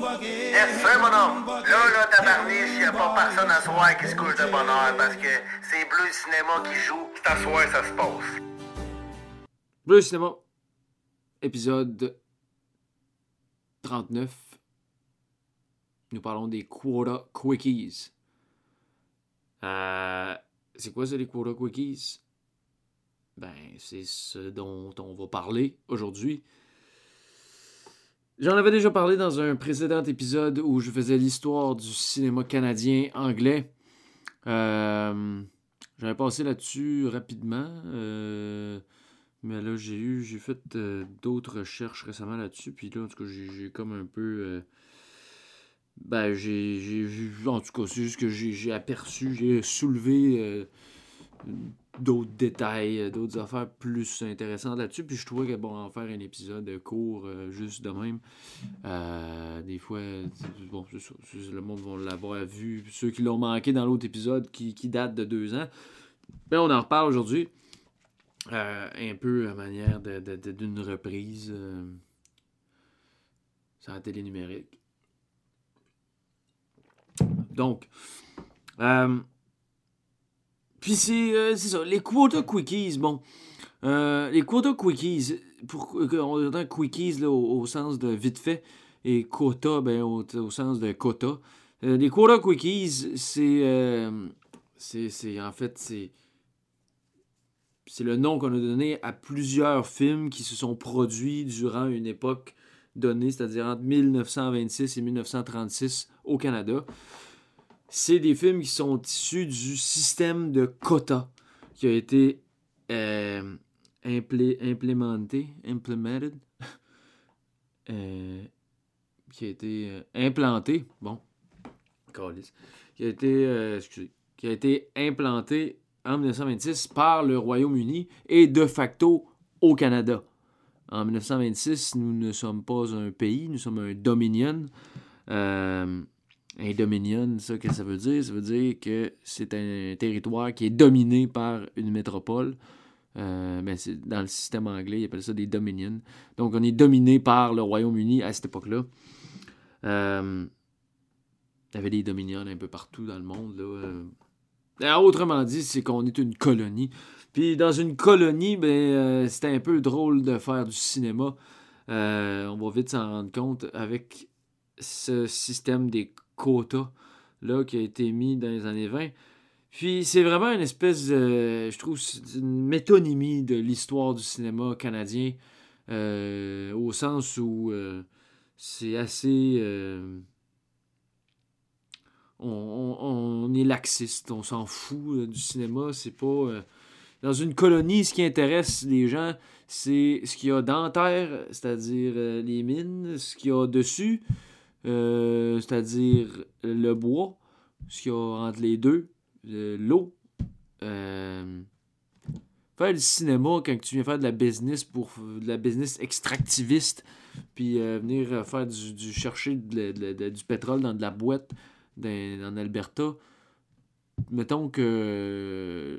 Yes, sir, mon homme. Là, là, tabarniche, y a pas personne à soir qui se couche de bonheur parce que c'est Bleu Cinéma qui joue. C'est à soir, ça se passe. Bleu Cinéma, épisode 39. Nous parlons des Quota Quickies. Euh, c'est quoi ça, les Quota Quickies? Ben, c'est ce dont on va parler aujourd'hui. J'en avais déjà parlé dans un précédent épisode où je faisais l'histoire du cinéma canadien anglais. Euh, J'avais passé là-dessus rapidement. euh, mais là, j'ai eu, j'ai fait euh, d'autres recherches récemment là-dessus. Puis là, en tout cas, j'ai comme un peu. ben, j'ai vu. En tout cas, c'est juste que j'ai aperçu, j'ai soulevé d'autres détails, euh, d'autres affaires plus intéressantes là-dessus. Puis je trouvais que, bon, en faire un épisode court, euh, juste de même. euh, des fois, bon, le monde va l'avoir vu. Ceux qui l'ont manqué dans l'autre épisode qui, date de deux ans. Mais on en reparle aujourd'hui. Un peu à manière d'une reprise sur la télé numérique. Donc, puis c'est euh, c'est ça, les quota quickies, bon, euh, les quota quickies, pour, on entend quickies là, au, sens de vite fait, et quota, ben, au, au sens de quota. Euh, les quota quickies, c'est, euh, c'est, c'est, en fait, c'est, c'est le nom qu'on a donné à plusieurs films qui se sont produits durant une époque donnée, c'est-à-dire entre 1926 et 1936 au Canada. C'est des films qui sont issus du système de quotas qui a été euh, implé- implémenté, implemented, euh, qui a été euh, implanté, bon, qui a été, qui a été implanté en 1926 par le Royaume-Uni et de facto au Canada. En 1926, nous ne sommes pas un pays, nous sommes un dominion. Un dominion, ça, qu'est-ce que ça veut dire? Ça veut dire que c'est un territoire qui est dominé par une métropole. Euh, ben, dans le système anglais, ils appellent ça des dominions. Donc, on est dominé par le Royaume-Uni à cette époque-là. Euh, il y avait des dominions un peu partout dans le monde. Là. euh. Autrement dit, c'est qu'on est une colonie. Puis dans une colonie, ben, euh, c'était un peu drôle de faire du cinéma. Euh, on va vite s'en rendre compte avec ce système des quotas là, qui a été mis dans les années 20. Puis c'est vraiment une espèce, de, je trouve, une métonymie de l'histoire du cinéma canadien, euh, au sens où euh, c'est assez... euh, on, on- est laxiste, on s'en fout du cinéma, c'est pas... dans une colonie, ce qui intéresse les gens, c'est ce qu'il y a dans terre, c'est-à-dire les mines, ce qu'il y a dessus, c'est-à-dire le bois, ce qu'il y a entre les deux, le- l'eau. Euh, faire du cinéma quand tu viens faire de la business pour de la business extractiviste, puis euh, venir euh, faire du, chercher du pétrole dans de la boîte en Alberta. Mettons que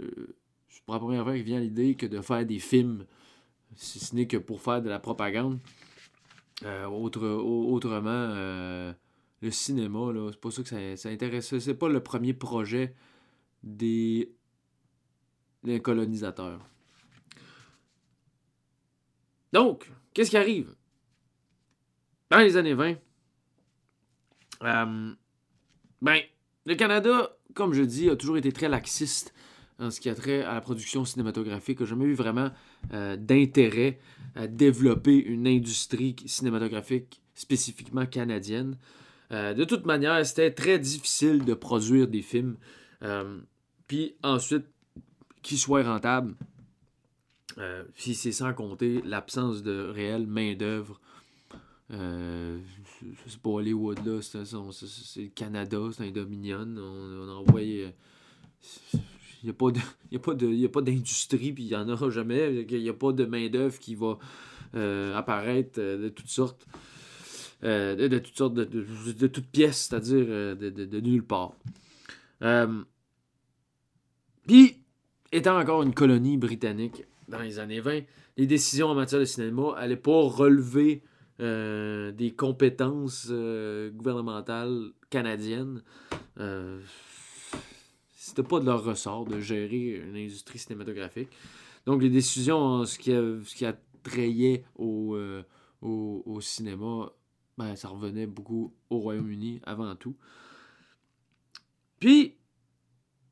c'est pour la première fois qu'il vient l'idée que de faire des films, si ce n'est que pour faire de la propagande. Autre, au- autrement, le cinéma, c'est pas ça que ça, ça intéresse. C'est pas le premier projet des, des colonisateurs. Donc, qu'est-ce qui arrive? Dans les années 20, euh, ben, le Canada, comme je dis, a toujours été très laxiste en ce qui a trait à la production cinématographique. n'a jamais eu vraiment euh, d'intérêt à développer une industrie cinématographique spécifiquement canadienne. Euh, de toute manière, c'était très difficile de produire des films. Euh, puis ensuite, qu'ils soient rentables. Euh, puis c'est sans compter l'absence de réelle main-d'œuvre. Euh, c'est pas Hollywood là, c'est le Canada, c'est un Dominion. On, envoie. Il n'y a pas d'industrie, puis il n'y en aura jamais. Il n'y a pas de main-d'œuvre qui va euh, apparaître euh, de toutes sortes. Euh, de, toutes sortes de, toutes pièces, c'est-à-dire euh, de, nulle part. Euh, Puis, étant encore une colonie britannique dans les années 20, les décisions en matière de cinéma n'allaient pas relever des compétences gouvernementales canadiennes. C'était pas de leur ressort de gérer une industrie cinématographique. Donc, les décisions ce qui, a, ce au, cinéma, ben, ça revenait beaucoup au Royaume-Uni avant tout. Puis,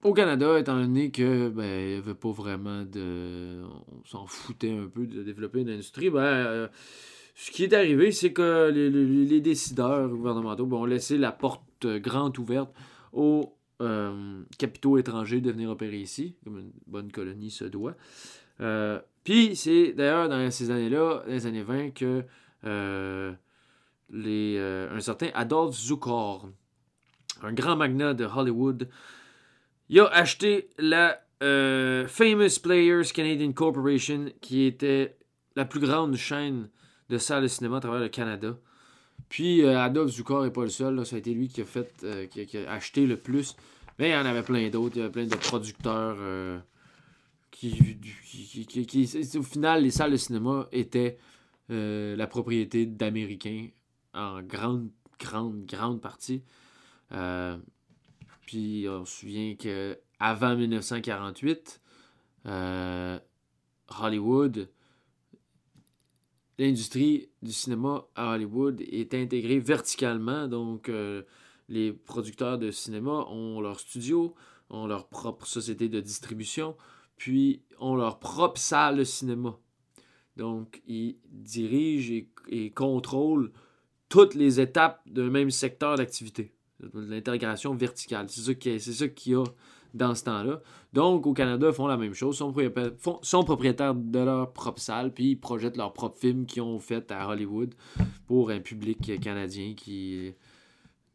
au Canada, étant donné que ben, il n'y avait pas vraiment de. On s'en foutait un peu de développer une industrie, ben, euh, ce qui est arrivé, c'est que les, décideurs gouvernementaux ben, ont laissé la porte grande ouverte aux euh, capitaux étrangers de venir opérer ici, comme une bonne colonie se doit. Euh, puis c'est d'ailleurs dans ces années-là, les années 20, que les, un certain Adolphe Zukor, un grand magnat de Hollywood, il a acheté la euh, Famous Players Canadian Corporation, qui était la plus grande chaîne de salles de cinéma à travers le Canada. Puis euh, Adolphe Zukor n'est pas le seul, ça a été lui qui a fait euh, qui, a, acheté le plus. Mais il y en avait plein d'autres, il y avait plein de producteurs qui, Au final, les salles de cinéma étaient la propriété d'Américains en grande, grande, grande partie. Puis on se souvient qu'avant 1948, euh, Hollywood, l'industrie du cinéma à Hollywood est intégrée verticalement. Donc, euh, les producteurs de cinéma ont leur studio, ont leur propre société de distribution, puis ont leur propre salle de cinéma. Donc, ils dirigent et contrôlent toutes les étapes d'un même secteur d'activité l'intégration verticale. C'est ça qu'il y a dans ce temps-là. Donc, au Canada, ils font la même chose. Sont, propriétaires de leur propre salle, puis ils projettent leurs propres films qu'ils ont fait à Hollywood pour un public canadien qui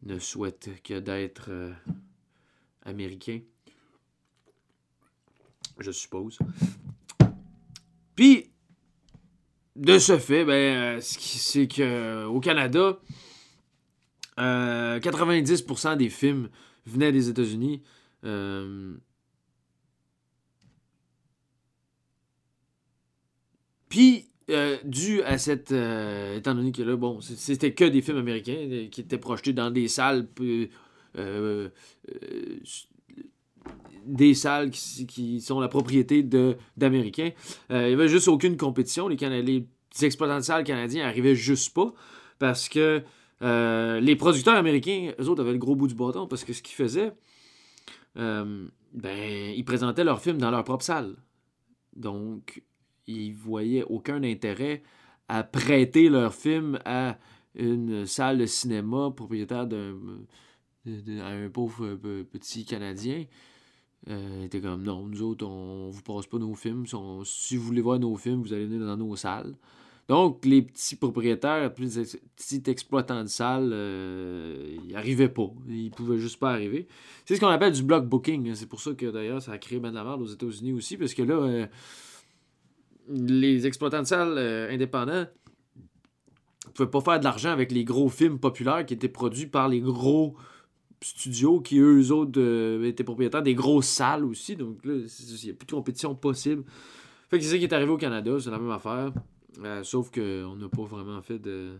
ne souhaite que d'être euh, américain. Je suppose. Puis, de ce fait, ben, c'est qu'au Canada, 90% euh, des films venaient des États-Unis. Euh, puis, euh, dû à cette. étant donné que là, bon, c'était que des films américains qui étaient projetés dans des salles. Des salles qui, sont la propriété d'Américains. il n'y avait juste aucune compétition. Les, les exploitants de salles canadiens n'arrivaient juste pas parce que euh, les producteurs américains, eux autres, avaient le gros bout du bâton parce que ce qu'ils faisaient, euh, ben, ils présentaient leurs films dans leur propre salle. Donc, ils voyaient aucun intérêt à prêter leurs films à une salle de cinéma propriétaire d'un un pauvre petit Canadien. Euh, il était comme non, nous autres, on, vous passe pas nos films. si vous voulez voir nos films, vous allez venir dans nos salles. Donc, les petits propriétaires, les petits exploitants de salles, euh, ils n'arrivaient pas. Ils pouvaient juste pas arriver. C'est ce qu'on appelle du block booking. C'est pour ça que d'ailleurs, ça a créé ben la aux États-Unis aussi, parce que là, euh, les exploitants de salles euh, indépendants ne pouvaient pas faire de l'argent avec les gros films populaires qui étaient produits par les gros studios qui, eux autres, étaient propriétaires des grosses salles aussi. Donc là, il n'y a plus de compétition possible. Fait que c'est ça qui est arrivé au Canada, c'est la même affaire. Euh, sauf qu'on n'a pas vraiment fait de,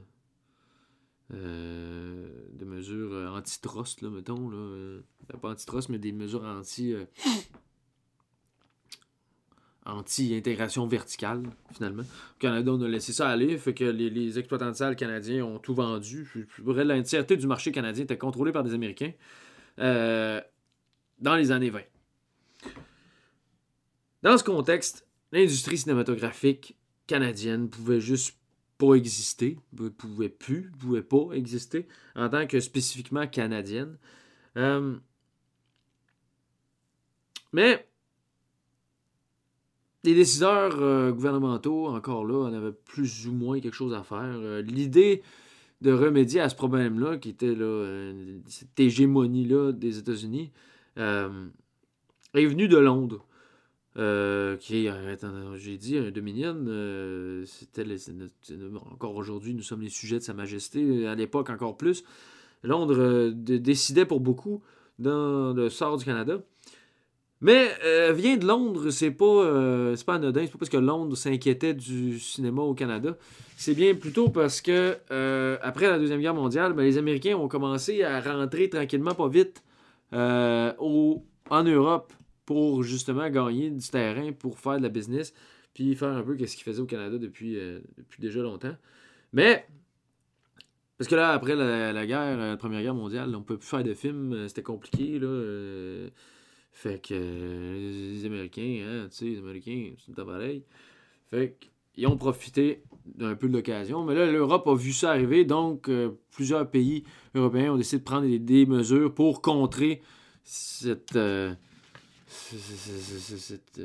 euh, de mesures euh, antitrust, là, mettons. Là. Pas antitrust, mais des mesures anti. Anti-intégration verticale, finalement. Au Canada, on a laissé ça aller, fait que les, exploitants de salles canadiens ont tout vendu. L'entièreté du marché canadien était contrôlée par des Américains dans les années 20. Dans ce contexte, l'industrie cinématographique canadienne pouvait juste pas exister, pouvait plus, pouvait pas exister en tant que spécifiquement canadienne. Euh, mais les décideurs euh, gouvernementaux, encore là, en avaient plus ou moins quelque chose à faire. Euh, l'idée de remédier à ce problème-là, qui était là, cette hégémonie-là des États-Unis, est venue de Londres. Euh, qui est, j'ai dit, un Dominion, euh, c'était encore aujourd'hui, nous sommes les sujets de Sa Majesté, à l'époque encore plus. Londres euh, décidait pour beaucoup dans le sort du Canada. Mais euh, vient de Londres, c'est pas, euh, pas anodin, c'est pas parce que Londres s'inquiétait du cinéma au Canada. C'est bien plutôt parce que euh, après la Deuxième Guerre mondiale, ben, les Américains ont commencé à rentrer tranquillement, pas vite, au, en Europe pour justement gagner du terrain, pour faire de la business, puis faire un peu ce qu'ils faisaient au Canada depuis, depuis déjà longtemps. Mais parce que là, après la, guerre, la Première Guerre mondiale, on ne peut plus faire de films, c'était compliqué. Là, fait que les Américains, hein, tu sais, les Américains, c'est pareil. Fait qu'ils ont profité d'un peu de l'occasion. Mais là, l'Europe a vu ça arriver, donc plusieurs pays européens ont décidé de prendre des, mesures pour contrer cette, cette,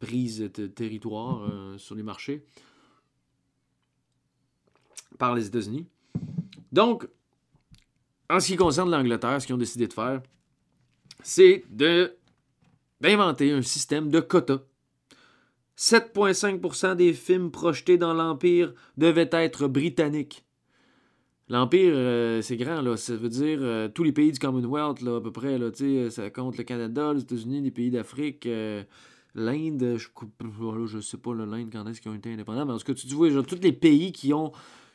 prise de territoire sur les marchés par les États-Unis. Donc, en ce qui concerne l'Angleterre, ce qu'ils ont décidé de faire, c'est d'inventer un système de quotas. 7,5% des films projetés dans l'Empire devaient être britanniques. L'Empire, euh, c'est grand, là. Ça veut dire euh, tous les pays du Commonwealth, là, à peu près. Ça compte le Canada, les États-Unis, les pays d'Afrique, euh, l'Inde. Je, je sais pas, l'Inde, quand est-ce qu'ils ont été indépendants. Mais en tout tu vois, tous les pays qui ont.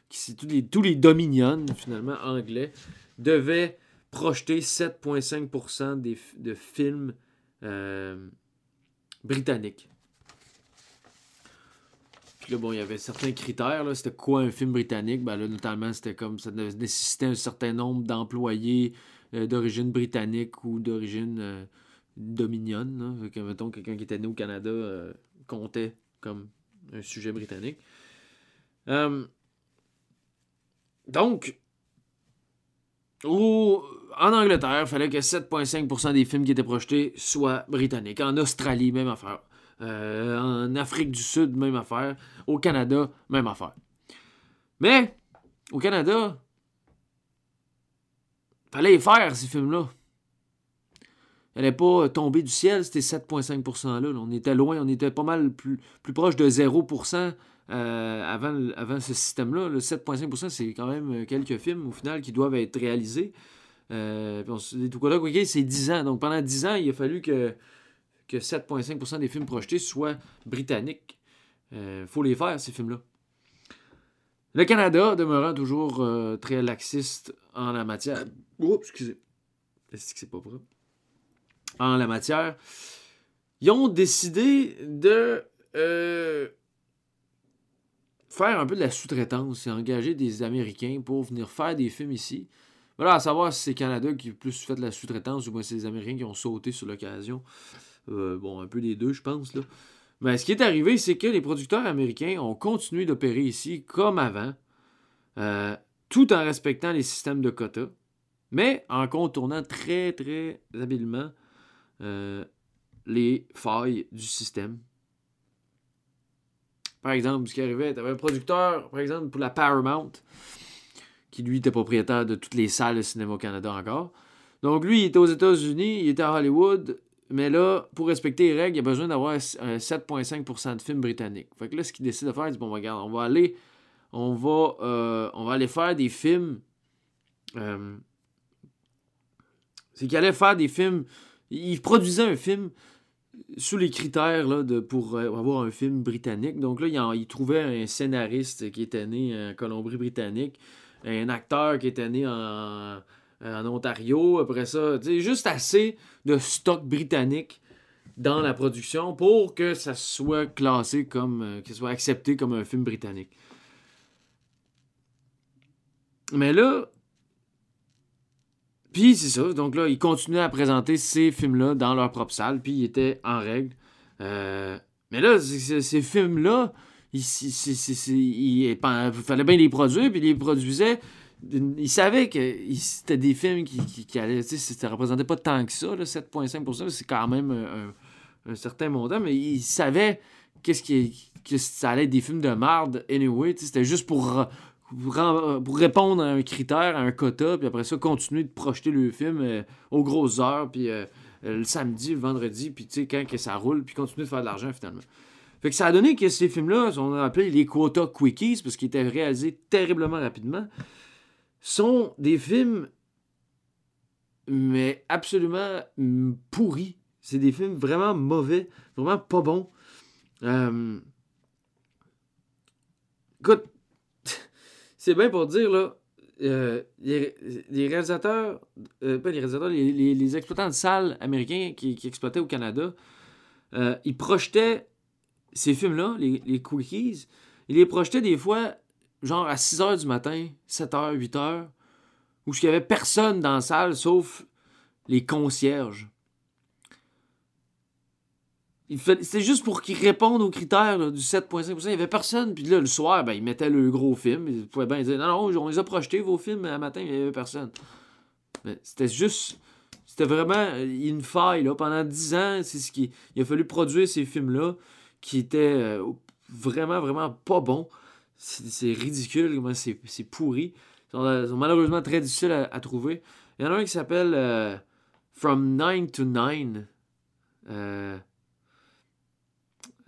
Qui, tous, tous les dominions, finalement, anglais, devaient projeté 7,5% de films euh, britanniques. Puis là, bon, il y avait certains critères. C'était quoi un film britannique? Ben là, notamment, c'était comme ça nécessitait un certain nombre d'employés euh, d'origine britannique ou d'origine euh, dominion. Que, mettons, quelqu'un qui était né au Canada comptait comme un sujet britannique. donc, ou en Angleterre, il fallait que 7,5% des films qui étaient projetés soient britanniques. En Australie, même affaire. Euh, en Afrique du Sud, même affaire. Au Canada, même affaire. Mais, au Canada, fallait les faire, ces films-là. N'allait pas tomber du ciel, c'était 7,5%-là. Là. On était loin, on était pas mal plus, plus proche de 0% euh, avant, avant ce système-là. Le 7,5%, c'est quand même quelques films au final qui doivent être réalisés. Euh, tout cas, c'est 10 ans. Donc pendant 10 ans, il a fallu que, que 7,5% des films projetés soient britanniques. Il euh, faut les faire, ces films-là. Le Canada, demeurant toujours euh, très laxiste en la matière. Oups, excusez. Est-ce que c'est pas propre? En la matière, ils ont décidé de faire un peu de la sous-traitance et engager des Américains pour venir faire des films ici. Voilà, à savoir si c'est Canada qui a plus fait de la sous-traitance ou bien c'est les Américains qui ont sauté sur l'occasion. Euh, bon, un peu des deux, je pense. Là. Mais ce qui est arrivé, c'est que les producteurs américains ont continué d'opérer ici comme avant, euh, tout en respectant les systèmes de quotas, mais en contournant très, très habilement euh, les failles du système par exemple, ce qui arrivait, tu avais un producteur, par exemple, pour la Paramount, qui lui était propriétaire de toutes les salles de cinéma au Canada encore. Donc lui, il était aux États-Unis, il était à Hollywood, mais là, pour respecter les règles, il a besoin d'avoir 7,5% de films britanniques. Fait que là, ce qu'il décide de faire, il dit bon, regarde, on va aller, on va, euh, on va aller faire des films. Euh, c'est qu'il allait faire des films. Il produisait un film sous les critères là, de, pour euh, avoir un film britannique. Donc là, il, trouvait un scénariste qui était né en Colombie-Britannique, un acteur qui était né en, Ontario. Après ça, juste assez de stock britannique dans la production pour que ça soit classé comme, euh, que soit accepté comme un film britannique. Mais là, puis c'est ça. Donc là, ils continuaient à présenter ces films-là dans leur propre salle, puis ils étaient en règle. Euh, mais là, ces films-là, il, fallait bien les produire, puis ils les produisaient. Ils savaient que c'était des films qui, qui, allaient. Ça ne représentait pas tant que ça, 7,5%, c'est quand même un, certain montant, mais ils savaient qu'est-ce qui, que ça allait être des films de marde anyway. C'était juste pour pour, répondre à un critère, à un quota, puis après ça, continuer de projeter le film euh, aux grosses heures, puis euh, le samedi, le vendredi, puis tu sais, quand que ça roule, puis continuer de faire de l'argent finalement. Fait que ça a donné que ces films-là, on a appelé les quotas quickies, parce qu'ils étaient réalisés terriblement rapidement, sont des films, mais absolument pourris. C'est des films vraiment mauvais, vraiment pas bons. Euh, Écoute, c'est bien pour dire, là, euh, les, réalisateurs, euh, pas les réalisateurs, les, exploitants de salles américains qui, exploitaient au Canada, euh, ils projetaient ces films-là, les, Quickies, ils les projetaient des fois, genre à 6 h du matin, 7 h, 8 h, où il n'y avait personne dans la salle sauf les concierges. C'était juste pour qu'ils répondent aux critères du 7.5%. Il n'y avait personne. Puis là, le soir, ben, ils mettaient le gros film. Ils pouvaient bien dire Non, non, on les a projetés, vos films, mais matin, il n'y avait personne. Mais c'était juste. C'était vraiment une faille. Là. Pendant 10 ans, c'est ce qui. Il a fallu produire ces films-là qui étaient euh, vraiment, vraiment pas bons. C'est ridicule comment c'est pourri. Ils sont, malheureusement très difficiles à, trouver. Il y en a un qui s'appelle euh, From 9 to 9. Euh,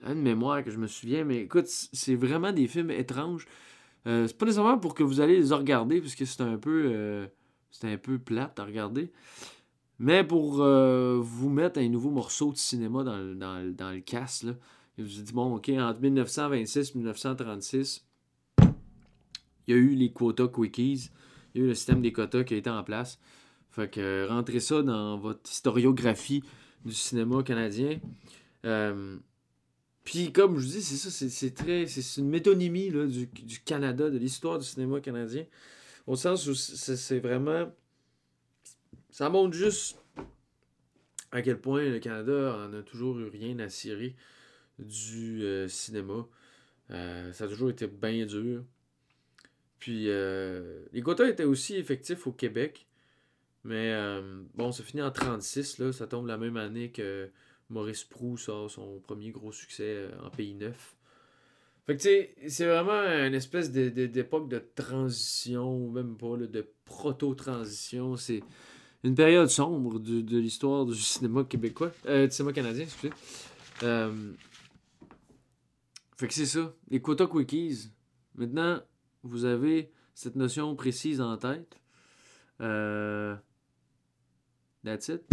une mémoire que je me souviens, mais écoute, c'est vraiment des films étranges. Euh, c'est pas nécessairement pour que vous allez les regarder, puisque c'est un peu euh, c'est un peu plate à regarder. Mais pour euh, vous mettre un nouveau morceau de cinéma dans, le, dans, dans le cast, là, je vous dis, bon, ok, entre 1926 et 1936, il y a eu les quotas quickies, il y a eu le système des quotas qui a été en place. Fait que rentrez ça dans votre historiographie du cinéma canadien. Puis comme je vous dis, c'est ça, c'est très. C'est une métonymie du, Canada, de l'histoire du cinéma canadien. Au sens où c'est vraiment. Ça montre juste à quel point le Canada en a toujours eu rien à cirer du euh, cinéma. Euh, ça a toujours été bien dur. Puis euh, les quotas étaient aussi effectifs au Québec. Mais bon, ça finit en 36, là. Ça tombe la même année que Maurice Prou sort son premier gros succès euh, en pays neuf. Fait que tu c'est vraiment une espèce d'époque de, transition, ou même pas, de proto-transition. C'est une période sombre de, l'histoire du cinéma québécois, euh, du cinéma canadien, excusez. Euh, fait que c'est ça, les quotas quickies. Maintenant, vous avez cette notion précise en tête. Euh, that's it.